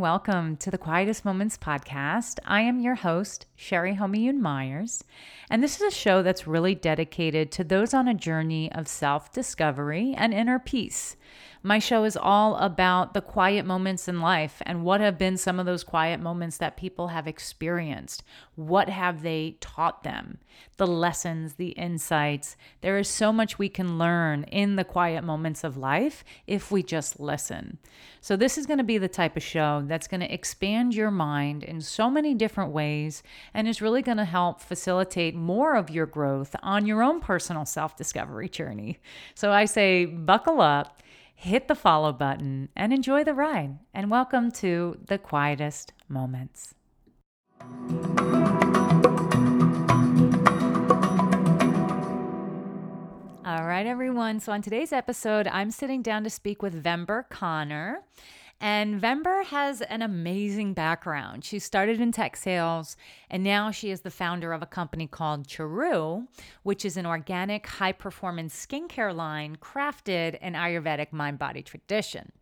Welcome to the Quietest Moments podcast. I am your host, Sherry Homiyoon Myers, and this is a show that's really dedicated to those on a journey of self discovery and inner peace. My show is all about the quiet moments in life and what have been some of those quiet moments that people have experienced. What have they taught them? The lessons, the insights. There is so much we can learn in the quiet moments of life if we just listen. So, this is going to be the type of show that's going to expand your mind in so many different ways and is really going to help facilitate more of your growth on your own personal self discovery journey. So, I say, buckle up hit the follow button and enjoy the ride. And welcome to the quietest moments. All right, everyone. So, on today's episode, I'm sitting down to speak with Vember Conner. And Vember has an amazing background. She started in tech sales and now she is the founder of a company called Cāru, which is an organic high performance skincare line crafted in Ayurvedic mind body tradition.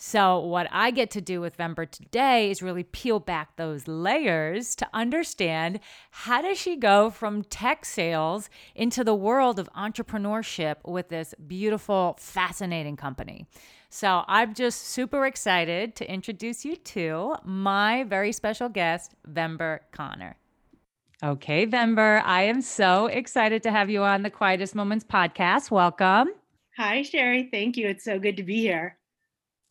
So, what I get to do with Vember today is really peel back those layers to understand how does she go from tech sales into the world of entrepreneurship with this beautiful, fascinating company. So I'm just super excited to introduce you to my very special guest, Vember Conner. Okay, Vember, I am so excited to have you on the Quietest Moments podcast. Welcome. Hi, Sherry. Thank you. It's so good to be here.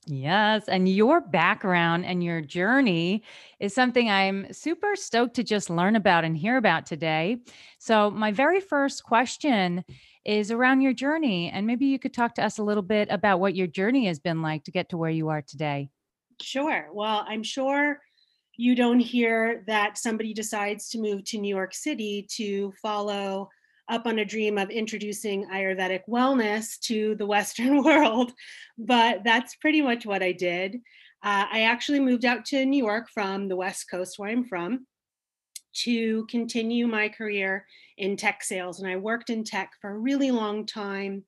Yes. And your background and your journey is something I'm super stoked to just learn about and hear about today. So, my very first question is around your journey. And maybe you could talk to us a little bit about what your journey has been like to get to where you are today. Sure. Well, I'm sure you don't hear that somebody decides to move to New York City to follow up on a dream of introducing Ayurvedic wellness to the Western world, but that's pretty much what I did. Uh, I actually moved out to New York from the West Coast, where I'm from, to continue my career in tech sales. And I worked in tech for a really long time.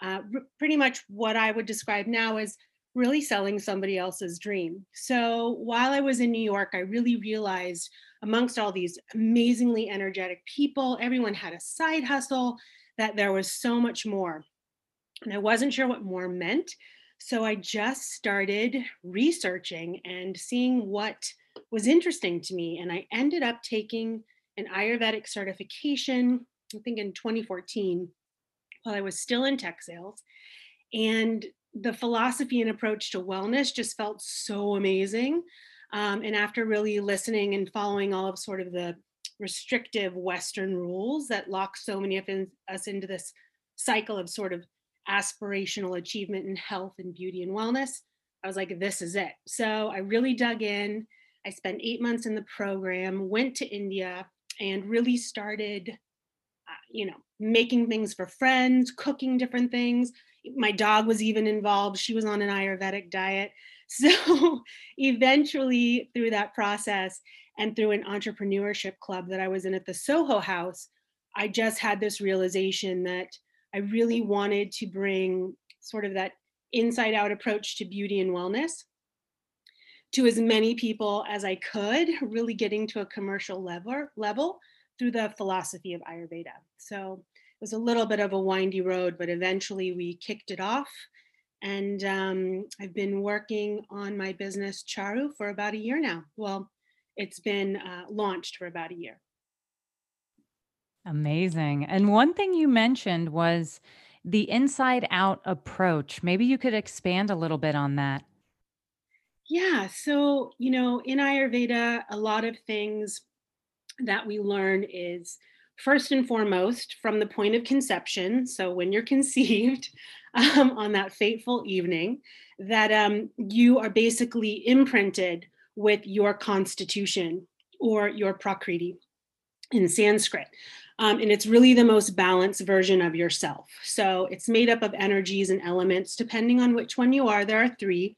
Uh, r- pretty much what I would describe now as really selling somebody else's dream. So while I was in New York, I really realized amongst all these amazingly energetic people, everyone had a side hustle, that there was so much more. And I wasn't sure what more meant. So I just started researching and seeing what was interesting to me. And I ended up taking an Ayurvedic certification, I think in 2014, while I was still in tech sales. And the philosophy and approach to wellness just felt so amazing. Um, and after really listening and following all of sort of the restrictive Western rules that lock so many of us into this cycle of sort of aspirational achievement in health and beauty and wellness, I was like, this is it. So I really dug in. I spent eight months in the program, went to India, and really started, uh, you know, making things for friends, cooking different things. My dog was even involved. She was on an Ayurvedic diet. So eventually, through that process and through an entrepreneurship club that I was in at the Soho House, I just had this realization that I really wanted to bring sort of that inside out approach to beauty and wellness to as many people as I could, really getting to a commercial level, level through the philosophy of Ayurveda. So it was a little bit of a windy road, but eventually we kicked it off. And um, I've been working on my business, Cāru, for about a year now. Well, it's been uh, launched for about a year. Amazing. And one thing you mentioned was the inside out approach. Maybe you could expand a little bit on that. Yeah. So, you know, in Ayurveda, a lot of things that we learn is first and foremost from the point of conception. So, when you're conceived um, on that fateful evening, that um, you are basically imprinted with your constitution or your prakriti in Sanskrit. Um, and it's really the most balanced version of yourself. So it's made up of energies and elements, depending on which one you are. There are three.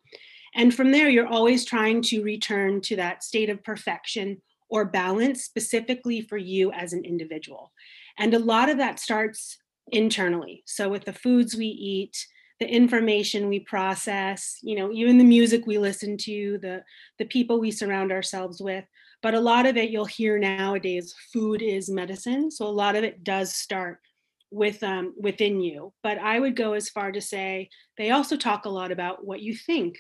And from there, you're always trying to return to that state of perfection or balance specifically for you as an individual. And a lot of that starts internally. So, with the foods we eat, the information we process, you know, even the music we listen to, the the people we surround ourselves with. But a lot of it you'll hear nowadays, food is medicine. So a lot of it does start with um, within you. But I would go as far to say they also talk a lot about what you think.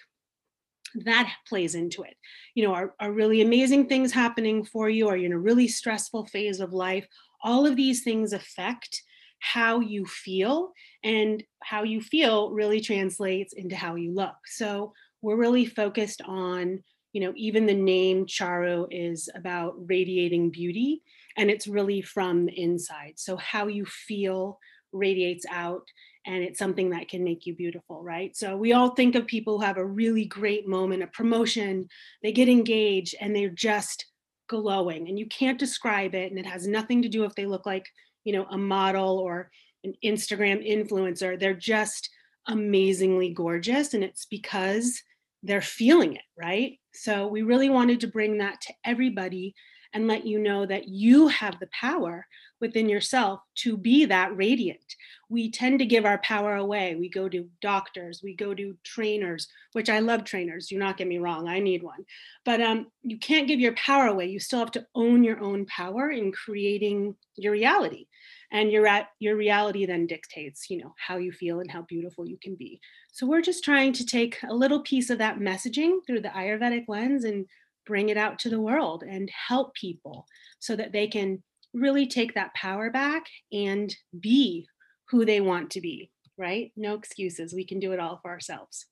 That plays into it. You know, are, are really amazing things happening for you? Are you in a really stressful phase of life? All of these things affect how you feel and how you feel really translates into how you look so we're really focused on you know even the name Cāru is about radiating beauty and it's really from the inside so how you feel radiates out and it's something that can make you beautiful right? So we all think of people who have a really great moment a promotion they get engaged and they're just glowing and you can't describe it and it has nothing to do if they look like you know a model or an instagram influencer. They're just amazingly gorgeous and it's because they're feeling it right? So we really wanted to bring that to everybody and let you know that you have the power within yourself to be that radiant. We tend to give our power away. We go to doctors, we go to trainers, which I love trainers. Do not get me wrong, I need one. But um, you can't give your power away. You still have to own your own power in creating your reality. And your your reality then dictates, you know, how you feel and how beautiful you can be. So we're just trying to take a little piece of that messaging through the Ayurvedic lens and bring it out to the world and help people so that they can really take that power back and be who they want to be, right? No excuses. We can do it all for ourselves.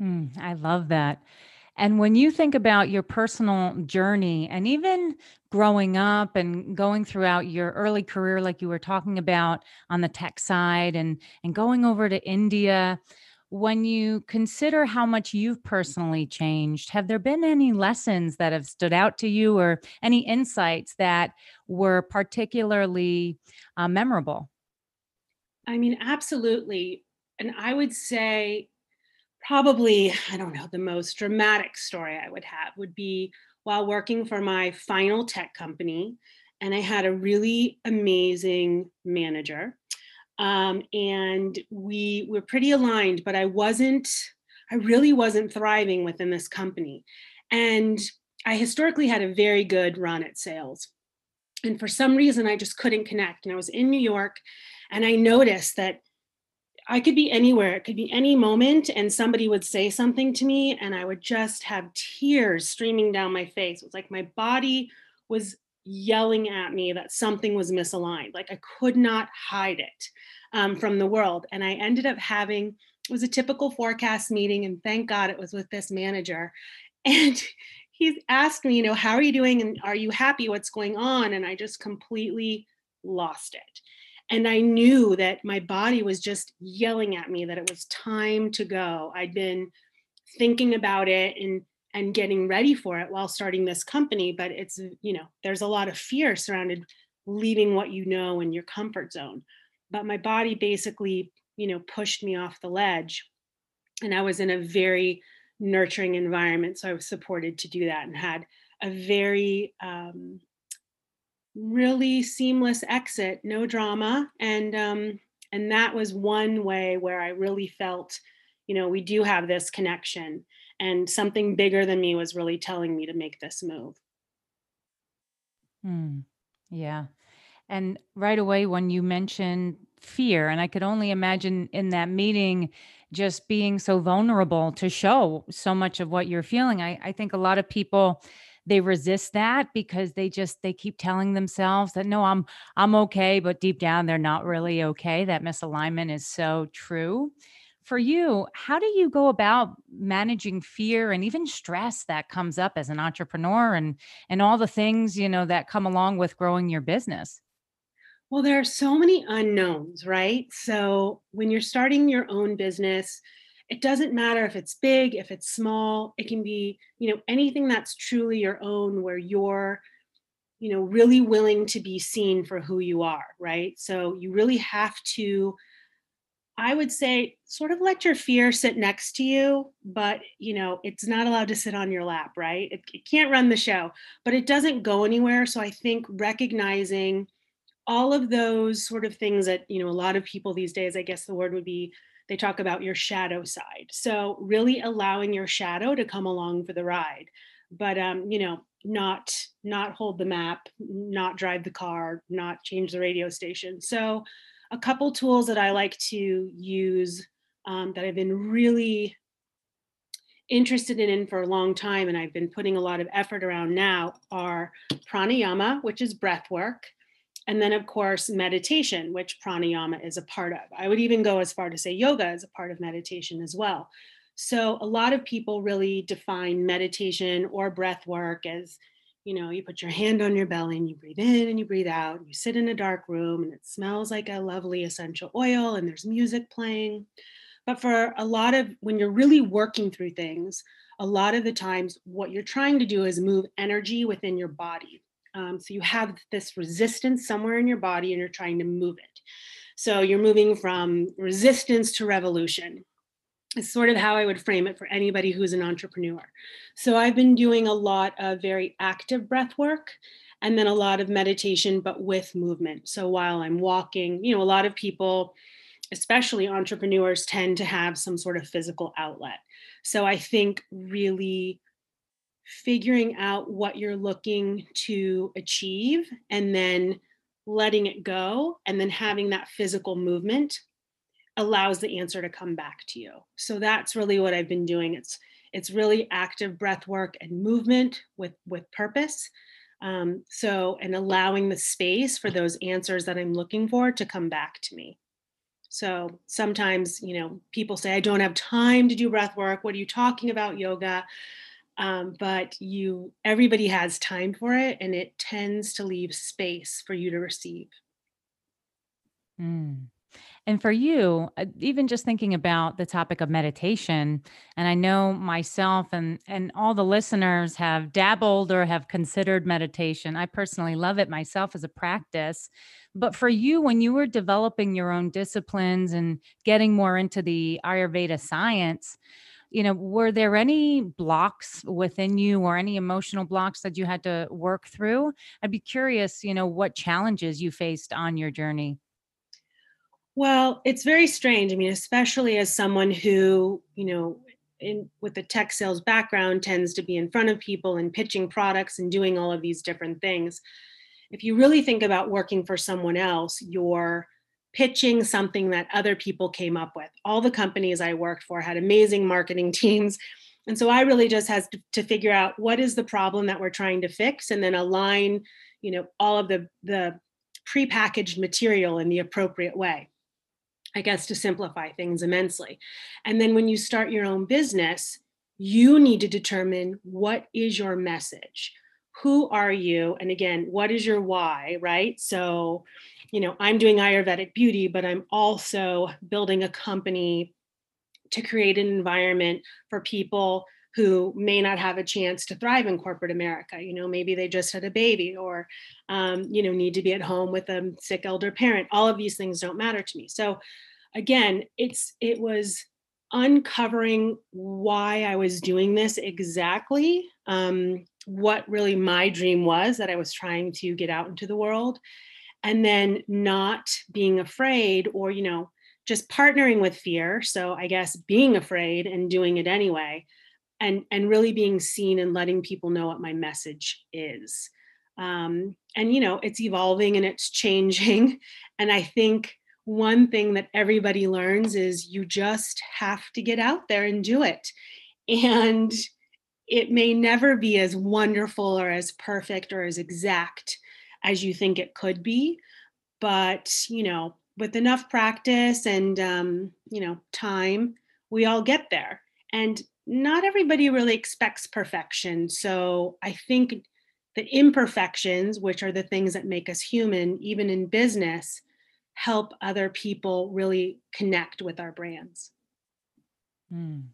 Mm, I love that. And when you think about your personal journey and even growing up and going throughout your early career, like you were talking about on the tech side and, and going over to India, when you consider how much you've personally changed, have there been any lessons that have stood out to you or any insights that were particularly uh, memorable? I mean, absolutely. And I would say, probably, I don't know, the most dramatic story I would have would be while working for my final tech company. And I had a really amazing manager um, and we were pretty aligned but i wasn't i really wasn't thriving within this company. And i historically had a very good run at sales. And for some reason i just couldn't connect. And i was in new york and i noticed that i could be anywhere. It could be any moment and somebody would say something to me and i would just have tears streaming down my face. It was like my body was yelling at me that something was misaligned. Like I could not hide it um, from the world. And I ended up having, it was a typical forecast meeting. And thank God it was with this manager. And he asked me, you know, how are you doing? And are you happy? What's going on? And I just completely lost it. And I knew that my body was just yelling at me that it was time to go. I'd been thinking about it and and getting ready for it while starting this company but it's you know there's a lot of fear surrounded leaving what you know in your comfort zone. But my body basically you know pushed me off the ledge and i was in a very nurturing environment so i was supported to do that and had a very um, really seamless exit no drama and um, and that was one way where i really felt you know we do have this connection and something bigger than me was really telling me to make this move. Hmm. Yeah. And right away, when you mentioned fear, and I could only imagine in that meeting just being so vulnerable to show so much of what you're feeling. I, I think a lot of people they resist that because they just they keep telling themselves that no i'm i'm okay but deep down they're not really okay that misalignment is so true for you, how do you go about managing fear and even stress that comes up as an entrepreneur and and all the things, you know, that come along with growing your business? Well, there are so many unknowns, right? So, when you're starting your own business, it doesn't matter if it's big, if it's small, it can be, you know, anything that's truly your own where you're you know really willing to be seen for who you are, right? So, you really have to I would say sort of let your fear sit next to you, but you know, it's not allowed to sit on your lap, right? It, it, can't run the show, but it doesn't go anywhere. So I think recognizing all of those sort of things that you know a lot of people these days i guess the word would be they talk about your shadow side so really allowing your shadow to come along for the ride but um you know not not hold the map not drive the car not change the radio station so a couple tools that i like to use um, that i've been really interested in for a long time and I've been putting a lot of effort around now are pranayama, which is breath work, and then, of course, meditation, which pranayama is a part of. I would even go as far to say yoga is a part of meditation as well. So, a lot of people really define meditation or breath work as you know, you put your hand on your belly and you breathe in and you breathe out. And you sit in a dark room and it smells like a lovely essential oil and there's music playing. But for a lot of when you're really working through things, a lot of the times what you're trying to do is move energy within your body. Um, so you have this resistance somewhere in your body and you're trying to move it. So you're moving from resistance to revolution. It's sort of how I would frame it for anybody who's an entrepreneur. So I've been doing a lot of very active breath work and then a lot of meditation, but with movement. So while I'm walking, you know, a lot of people, especially entrepreneurs, tend to have some sort of physical outlet. So I think really figuring out what you're looking to achieve and then letting it go and then having that physical movement allows the answer to come back to you. So that's really what i've been doing. It's it's really active breath work and movement with with purpose. Um, so and allowing the space for those answers that i'm looking for to come back to me. So sometimes you know people say i don't have time to do breath work. What are you talking about yoga? Um, but you everybody has time for it and it tends to leave space for you to receive. Mm. And for you, uh, even just thinking about the topic of meditation, and I know myself and and all the listeners have dabbled or have considered meditation. I personally love it myself as a practice. But for you, when you were developing your own disciplines and getting more into the Ayurveda science, you know, were there any blocks within you or any emotional blocks that you had to work through? I'd be curious, you know, what challenges you faced on your journey. Well, it's very strange. I mean, especially as someone who, you know, in with the tech sales background tends to be in front of people and pitching products and doing all of these different things. If you really think about working for someone else, you're pitching something that other people came up with. All the companies I worked for had amazing marketing teams. And so I really just has to, to figure out what is the problem that we're trying to fix and then align, you know, all of the the prepackaged material in the appropriate way. I guess to simplify things immensely. And then when you start your own business, you need to determine what is your message. Who are you? And again, what is your why, right? So, you know, I'm doing Ayurvedic beauty, but I'm also building a company to create an environment for people who may not have a chance to thrive in corporate America. You know, maybe they just had a baby or, um, you know, need to be at home with a sick elder parent. All of these things don't matter to me. So, again, it's it was uncovering why I was doing this exactly, um, what really my dream was that I was trying to get out into the world, and then not being afraid or you know just partnering with fear so i guess being afraid and doing it anyway and and really being seen and letting people know what my message is um, and you know it's evolving and it's changing and i think one thing that everybody learns is you just have to get out there and do it and it may never be as wonderful or as perfect or as exact as you think it could be. But, you know, with enough practice and, um, you know, time, we all get there. And not everybody really expects perfection. So I think the imperfections, which are the things that make us human, even in business, help other people really connect with our brands. Mm.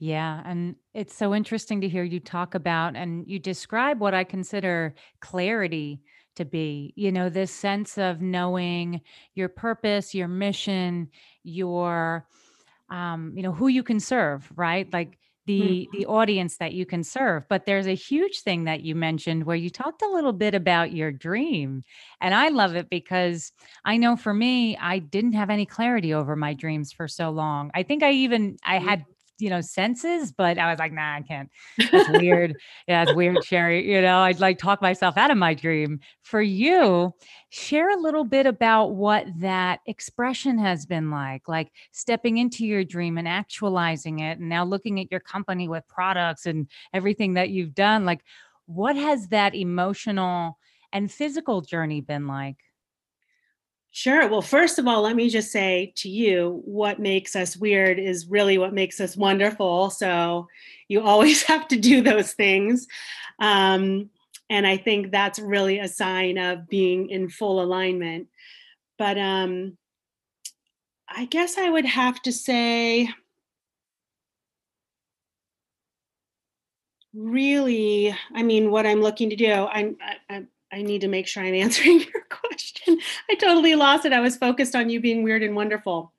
Yeah. And it's so interesting to hear you talk about and you describe what I consider clarity to be, you know, this sense of knowing your purpose, your mission, your, um, you know, who you can serve, right? Like the mm-hmm. the audience that you can serve but there's a huge thing that you mentioned where you talked a little bit about your dream and i love it because i know for me i didn't have any clarity over my dreams for so long i think i even i mm-hmm. had you know, senses, but I was like, nah, I can't. That's weird. yeah, it's weird, Sherry. You know, I'd like talk myself out of my dream. For you, share a little bit about what that expression has been like, like stepping into your dream and actualizing it, and now looking at your company with products and everything that you've done. Like, what has that emotional and physical journey been like? Sure. Well, first of all, let me just say to you what makes us weird is really what makes us wonderful. So you always have to do those things. Um, and I think that's really a sign of being in full alignment. But um, I guess I would have to say, really, I mean, what I'm looking to do, I, I, I need to make sure I'm answering your question. I totally lost it. I was focused on you being weird and wonderful.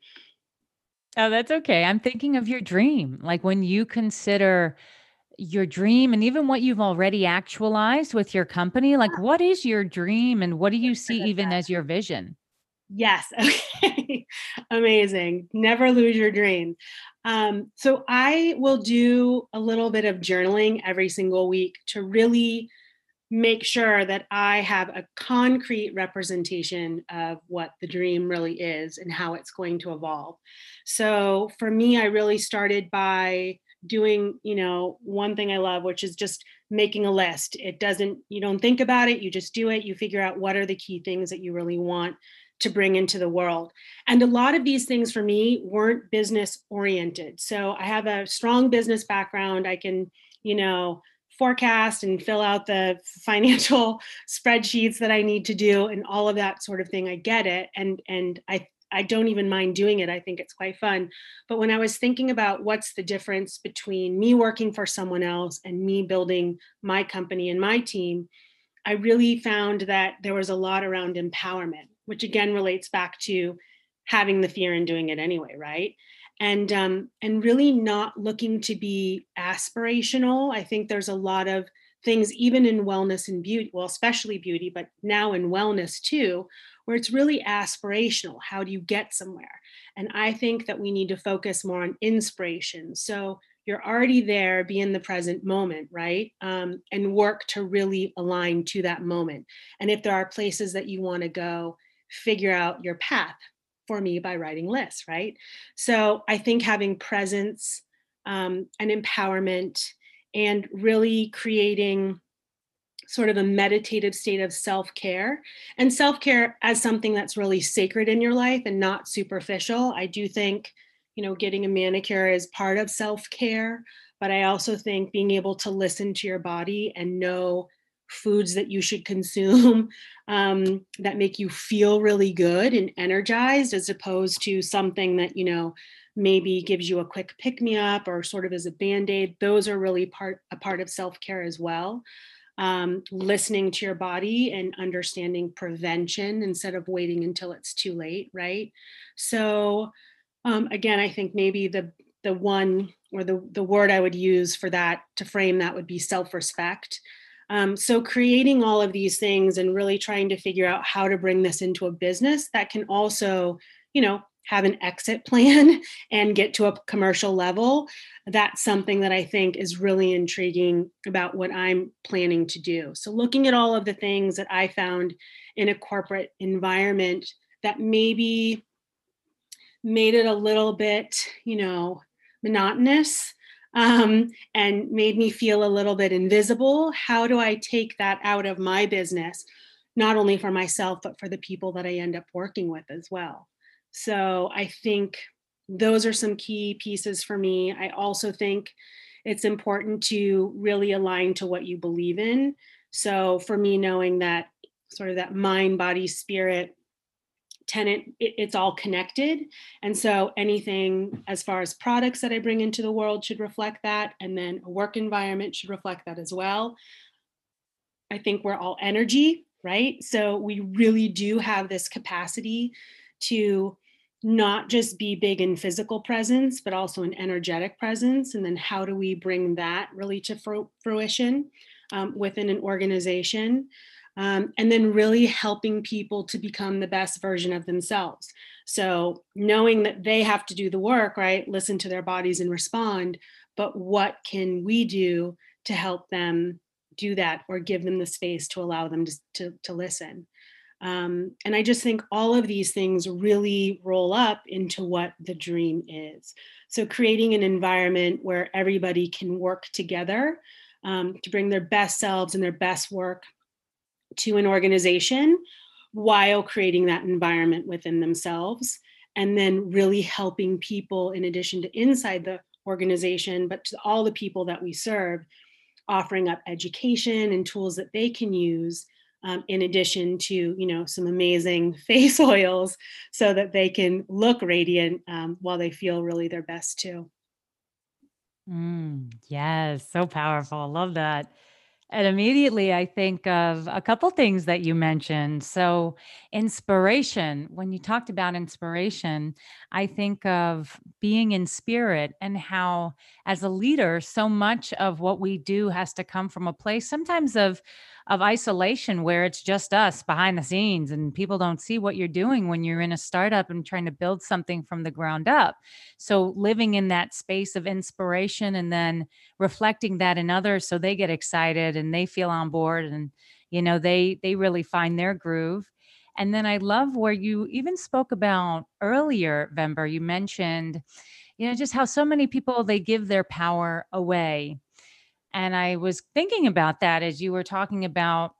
Oh, that's okay. I'm thinking of your dream. Like when you consider your dream and even what you've already actualized with your company, like what is your dream and what do you see even as your vision? Yes. Okay. Amazing. Never lose your dream. Um, so I will do a little bit of journaling every single week to really make sure that I have a concrete representation of what the dream really is and how it's going to evolve. So for me, I really started by doing, you know, one thing I love, which is just making a list. It doesn't, you don't think about it, you just do it. You figure out what are the key things that you really want to bring into the world. And a lot of these things for me weren't business oriented. So I have a strong business background. I can, you know, forecast and fill out the financial spreadsheets that I need to do and all of that sort of thing. I get it. And and I I don't even mind doing it. I think it's quite fun. But when I was thinking about what's the difference between me working for someone else and me building my company and my team, I really found that there was a lot around empowerment, which again relates back to having the fear and doing it anyway, right? And um, and really not looking to be aspirational. I think there's a lot of things, even in wellness and beauty, well, especially beauty, but now in wellness too, where it's really aspirational. How do you get somewhere? And I think that we need to focus more on inspiration. So you're already there, be in the present moment, right? Um, and work to really align to that moment. And if there are places that you want to go, figure out your path for me by writing lists, right? So I think having presence um, and empowerment and really creating sort of a meditative state of self care and self care as something that's really sacred in your life and not superficial. I do think, you know, getting a manicure is part of self care, but I also think being able to listen to your body and know foods that you should consume um, that make you feel really good and energized as opposed to something that you know maybe gives you a quick pick me up or sort of as a band-aid. Those are really part a part of self-care as well. Um, listening to your body and understanding prevention instead of waiting until it's too late right? So um, again i think maybe the the one or the the word i would use for that to frame that would be self-respect um, so creating all of these things and really trying to figure out how to bring this into a business that can also, you know, have an exit plan and get to a commercial level. That's something that I think is really intriguing about what I'm planning to do. So looking at all of the things that I found in a corporate environment that maybe made it a little bit, you know, monotonous um, and made me feel a little bit invisible. How do I take that out of my business, not only for myself, but for the people that I end up working with as well? So I think those are some key pieces for me. I also think it's important to really align to what you believe in. So for me, knowing that sort of that mind, body, spirit tenant it, it's all connected and so anything as far as products that i bring into the world should reflect that and then a work environment should reflect that as well i think we're all energy right so we really do have this capacity to not just be big in physical presence, but also an energetic presence. And then how do we bring that really to fruition um, within an organization? Um, and then really helping people to become the best version of themselves. So knowing that they have to do the work, right? Listen to their bodies and respond. But what can we do to help them do that or give them the space to allow them to, to, to listen? Um, and I just think all of these things really roll up into what the dream is. So, creating an environment where everybody can work together um, to bring their best selves and their best work to an organization while creating that environment within themselves. And then really helping people, in addition to inside the organization, but to all the people that we serve, offering up education and tools that they can use um, in addition to you know some amazing face oils so that they can look radiant um, while they feel really their best too Mm, yes, so powerful. Love that. And immediately I think of a couple things that you mentioned. So, inspiration, when you talked about inspiration, I think of being in spirit and how, as a leader, so much of what we do has to come from a place sometimes of of isolation where it's just us behind the scenes and people don't see what you're doing when you're in a startup and trying to build something from the ground up. So living in that space of inspiration and then reflecting that in others so they get excited and they feel on board and you know they they really find their groove. And then I love where you even spoke about earlier, Vember, you mentioned, you know, just how so many people they give their power away and I was thinking about that as you were talking about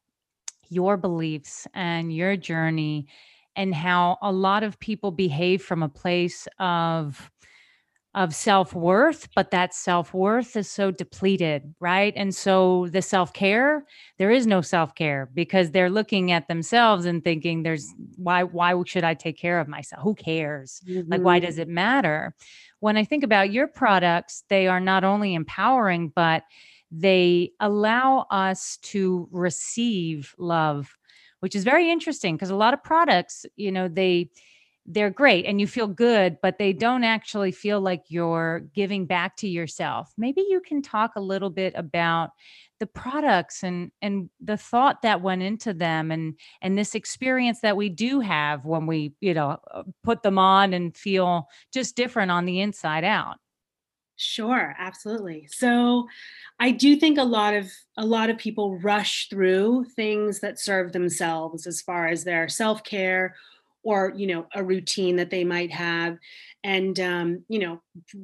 your beliefs and your journey and how a lot of people behave from a place of of self-worth but that self-worth is so depleted right and so the self-care there is no self-care because they're looking at themselves and thinking there's why why should i take care of myself who cares mm-hmm. like why does mm-hmm. it matter when i think about your products they are not only empowering but they allow us to receive love which is very interesting because a lot of products you know they they're great and you feel good but they don't actually feel like you're giving back to yourself. Maybe you can talk a little bit about the products and and the thought that went into them and and this experience that we do have when we you know uh, put them on and feel just different on the inside out Sure, absolutely. So I do think a lot of a lot of people rush through things that serve themselves as far as their self-care or you know a routine that they might have. And um, you know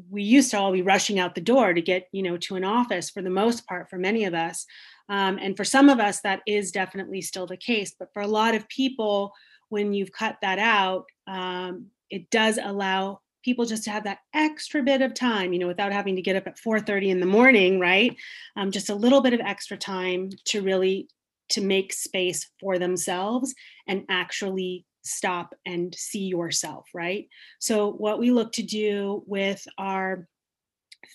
we used to all be rushing out the door to get you know to an office for the most part for many of us. Um, and for some of us that is definitely still the case. But for a lot of people when you've cut that out um, it does allow people just to have that extra bit of time, you know, without having to get up at 4:30 in the morning, right? Um, just a little bit of extra time to really to make space for themselves and actually stop and see yourself, right? So what we look to do with our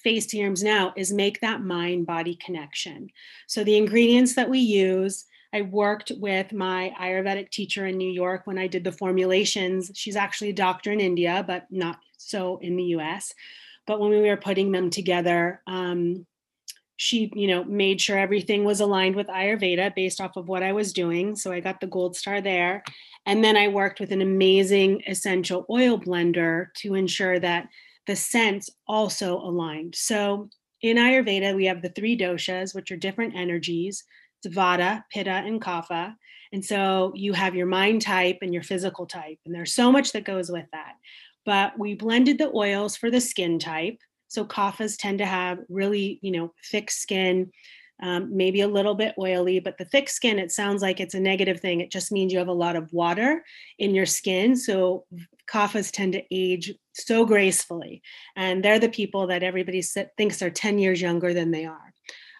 face serums now is make that mind body connection. So the ingredients that we use I worked with my Ayurvedic teacher in New York when I did the formulations. She's actually a doctor in India, but not so in the US. But when we were putting them together, um, she, you know, made sure everything was aligned with Ayurveda based off of what I was doing. So I got the gold star there. And then I worked with an amazing essential oil blender to ensure that the scents also aligned. So in Ayurveda, we have the three doshas, which are different energies. It's Vata, Pitta, and Kapha. And so you have your mind type and your physical type. And there's so much that goes with that. But we blended the oils for the skin type. So kaphas tend to have really, you know, thick skin, um, maybe a little bit oily, but the thick skin, it sounds like it's a negative thing. It just means you have a lot of water in your skin. So kaphas tend to age so gracefully. And they're the people that everybody thinks are 10 years younger than they are.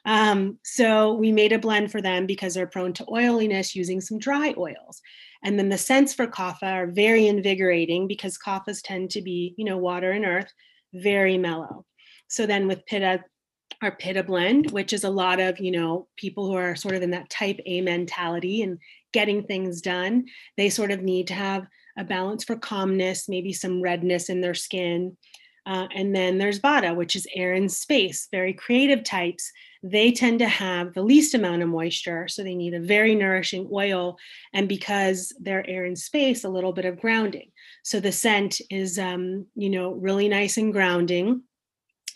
Um, so we made a blend for them because they're prone to oiliness using some dry oils. And then the scents for kapha are very invigorating because kaphas tend to be, you know, water and earth, very mellow. So then with pitta, our pitta blend, which is a lot of, you know, people who are sort of in that type A mentality and getting things done, they sort of need to have a balance for calmness, maybe some redness in their skin. Uh, and then there's Vata, which is air and space, very creative types. They tend to have the least amount of moisture, so they need a very nourishing oil. And because they're air and space, a little bit of grounding. So the scent is, um, you know, really nice and grounding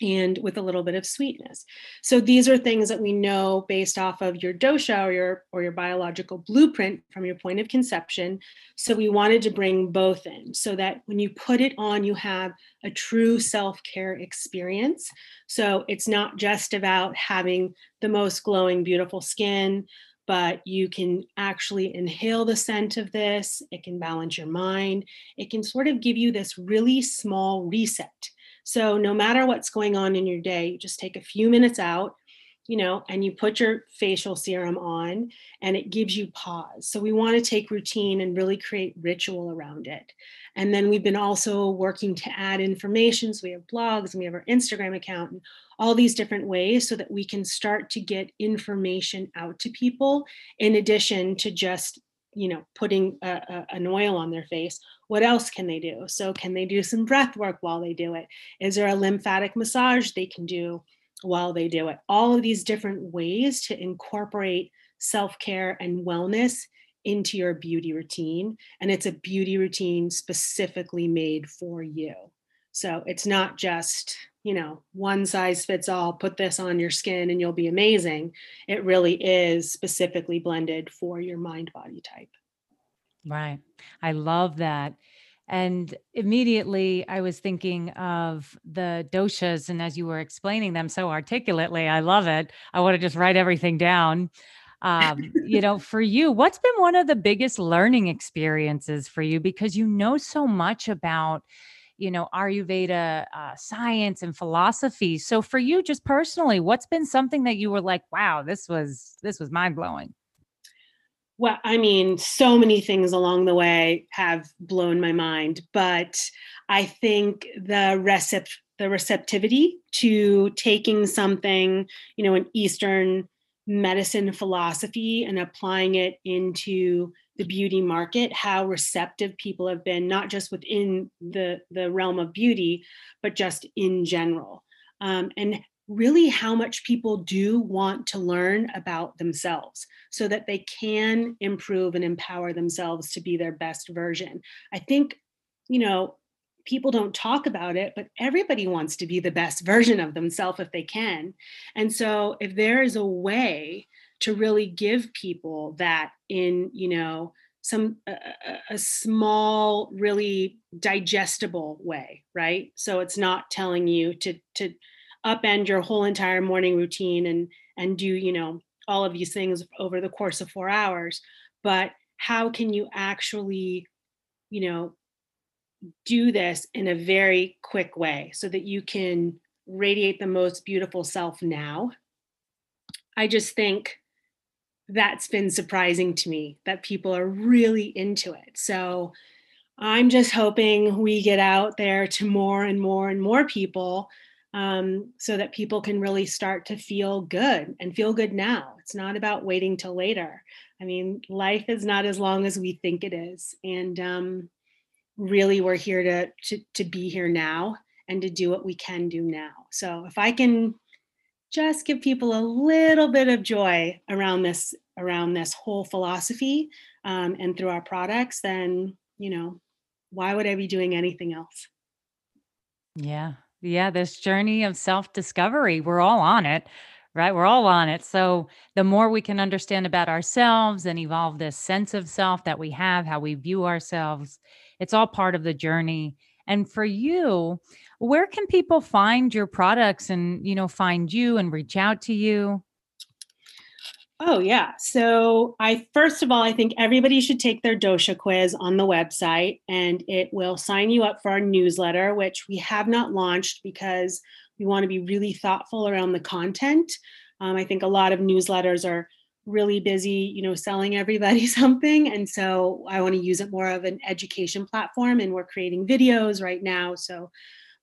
and with a little bit of sweetness. So these are things that we know based off of your dosha or your or your biological blueprint from your point of conception. So we wanted to bring both in so that when you put it on you have a true self-care experience. So it's not just about having the most glowing beautiful skin, but you can actually inhale the scent of this. It can balance your mind. It can sort of give you this really small reset so no matter what's going on in your day, you just take a few minutes out, you know, and you put your facial serum on and it gives you pause. So we want to take routine and really create ritual around it. And then we've been also working to add information. So we have blogs and we have our Instagram account and all these different ways so that we can start to get information out to people in addition to just you know putting a, a, an oil on their face what else can they do? So can they do some breath work while they do it? Is there a lymphatic massage they can do while they do it? All of these different ways to incorporate self-care and wellness into your beauty routine and it's a beauty routine specifically made for you. So it's not just you know, one size fits all, put this on your skin and you'll be amazing. It really is specifically blended for your mind body type. Right. I love that. And immediately I was thinking of the doshas. And as you were explaining them so articulately, I love it. I want to just write everything down. Um, you know, for you, what's been one of the biggest learning experiences for you? Because you know so much about you know ayurveda uh, science and philosophy. So for you just personally what's been something that you were like wow this was this was mind-blowing well i mean so many things along the way have blown my mind but i think the recept the receptivity to taking something you know an eastern medicine philosophy and applying it into the beauty market how receptive people have been not just within the the realm of beauty but just in general. Um, and really how much people do want to learn about themselves so that they can improve and empower themselves to be their best version. I think you know people don't talk about it but everybody wants to be the best version of themselves if they can. And so if there is a way to really give people that in you know some a, a, small really digestible way right? So it's not telling you to to upend your whole entire morning routine and and do you know all of these things over the course of 4 hours but how can you actually you know do this in a very quick way so that you can radiate the most beautiful self now? I just think that's been surprising to me that people are really into it. So I'm just hoping we get out there to more and more and more people um, so that people can really start to feel good and feel good now. It's not about waiting till later. I mean, life is not as long as we think it is. And um, really, we're here to, to, to be here now and to do what we can do now. So if I can just give people a little bit of joy around this around this whole philosophy um, and through our products then you know why would i be doing anything else? Yeah. Yeah this journey of self discovery we're all on it right? We're all on it. So the more we can understand about ourselves and evolve this sense of self that we have how we view ourselves it's all part of the journey and for you where can people find your products and you know find you and reach out to you? Oh yeah. So i first of all i think everybody should take their dosha quiz on the website and it will sign you up for our newsletter which we have not launched because we want to be really thoughtful around the content. Um, i think a lot of newsletters are really busy you know selling everybody something and so i want to use it more of an education platform and we're creating videos right now so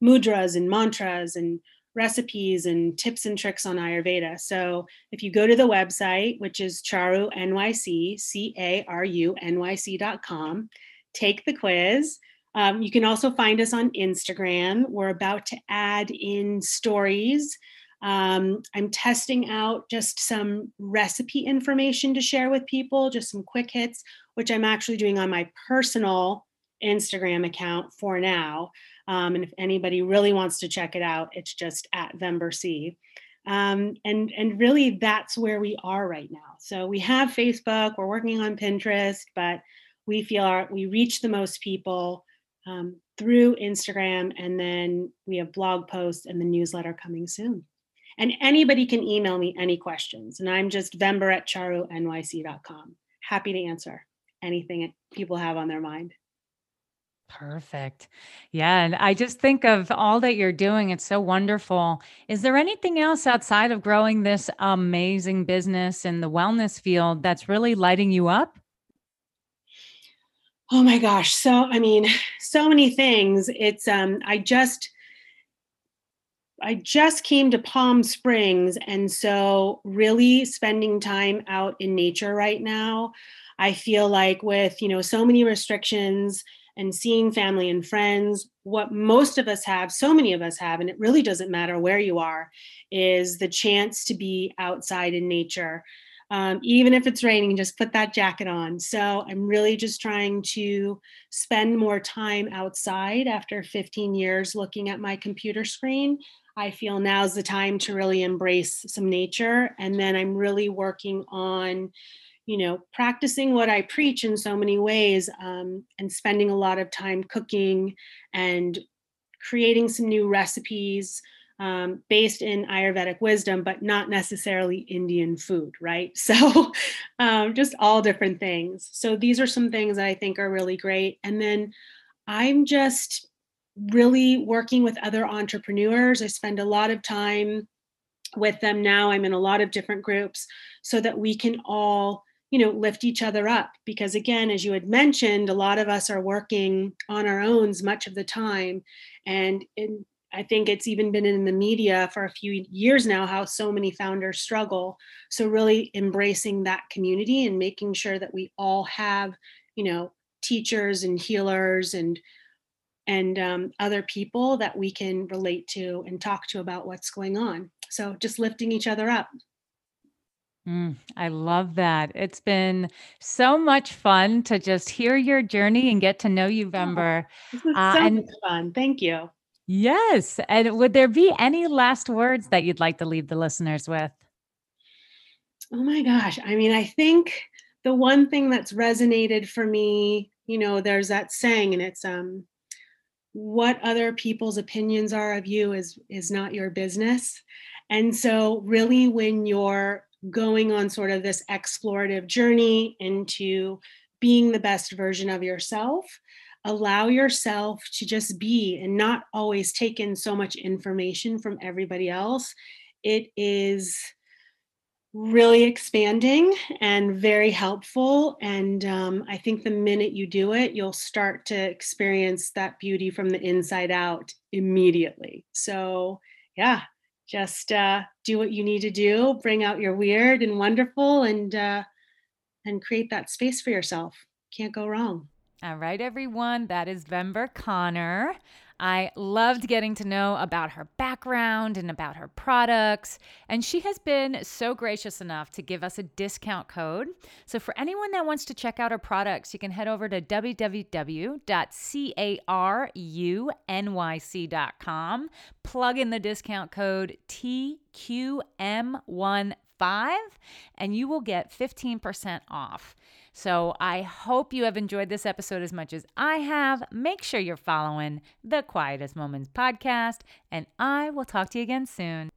mudras and mantras and recipes and tips and tricks on Ayurveda. So if you go to the website, which is Cāru NYC, C A R U N Y C.com, take the quiz. Um, you can also find us on Instagram. We're about to add in stories. Um, I'm testing out just some recipe information to share with people, just some quick hits, which I'm actually doing on my personal Instagram account for now. Um, and if anybody really wants to check it out, it's just at Vemberc. Um, and and really that's where we are right now. So we have Facebook, we're working on Pinterest, but we feel our, we reach the most people um, through Instagram, and then we have blog posts and the newsletter coming soon. And anybody can email me any questions, and I'm just vember at carunyc.com. Happy to answer anything people have on their mind. Perfect. Yeah. And I just think of all that you're doing. It's so wonderful. Is there anything else outside of growing this amazing business in the wellness field that's really lighting you up? Oh my gosh. So, I mean, so many things. It's, um, I just, I just came to Palm Springs. And so, really spending time out in nature right now, I feel like with, you know, so many restrictions, and seeing family and friends. What most of us have, so many of us have, and it really doesn't matter where you are, is the chance to be outside in nature. Um, even if it's raining, just put that jacket on. So I'm really just trying to spend more time outside after 15 years looking at my computer screen. I feel now's the time to really embrace some nature. And then I'm really working on you know, practicing what I preach in so many ways um, and spending a lot of time cooking and creating some new recipes um, based in Ayurvedic wisdom, but not necessarily Indian food, right? So, um, just all different things. So, these are some things that I think are really great. And then I'm just really working with other entrepreneurs. I spend a lot of time with them now. I'm in a lot of different groups so that we can all you know lift each other up because again as you had mentioned a lot of us are working on our own much of the time and in, i think it's even been in the media for a few years now how so many founders struggle so really embracing that community and making sure that we all have you know teachers and healers and and um, other people that we can relate to and talk to about what's going on so just lifting each other up Mm, I love that. It's been so much fun to just hear your journey and get to know you, Vember. this was uh, so and, much fun. Thank you. Yes. And would there be any last words that you'd like to leave the listeners with? Oh my gosh. I mean, I think the one thing that's resonated for me, you know, there's that saying, and it's um, what other people's opinions are of you is is not your business. And so, really, when you're going on sort of this explorative journey into being the best version of yourself allow yourself to just be and not always take in so much information from everybody else it is really expanding and very helpful and um, i think the minute you do it you'll start to experience that beauty from the inside out immediately. So yeah just uh, do what you need to do bring out your weird and wonderful and uh, and create that space for yourself. Can't go wrong. All right everyone that is Vember Conner I loved getting to know about her background and about her products. And she has been so gracious enough to give us a discount code. So, for anyone that wants to check out her products, you can head over to www.carunyc.com, plug in the discount code TQM15, and you will get 15% off. So I hope you have enjoyed this episode as much as I have. Make sure you're following the Quietest Moments podcast, and I will talk to you again soon.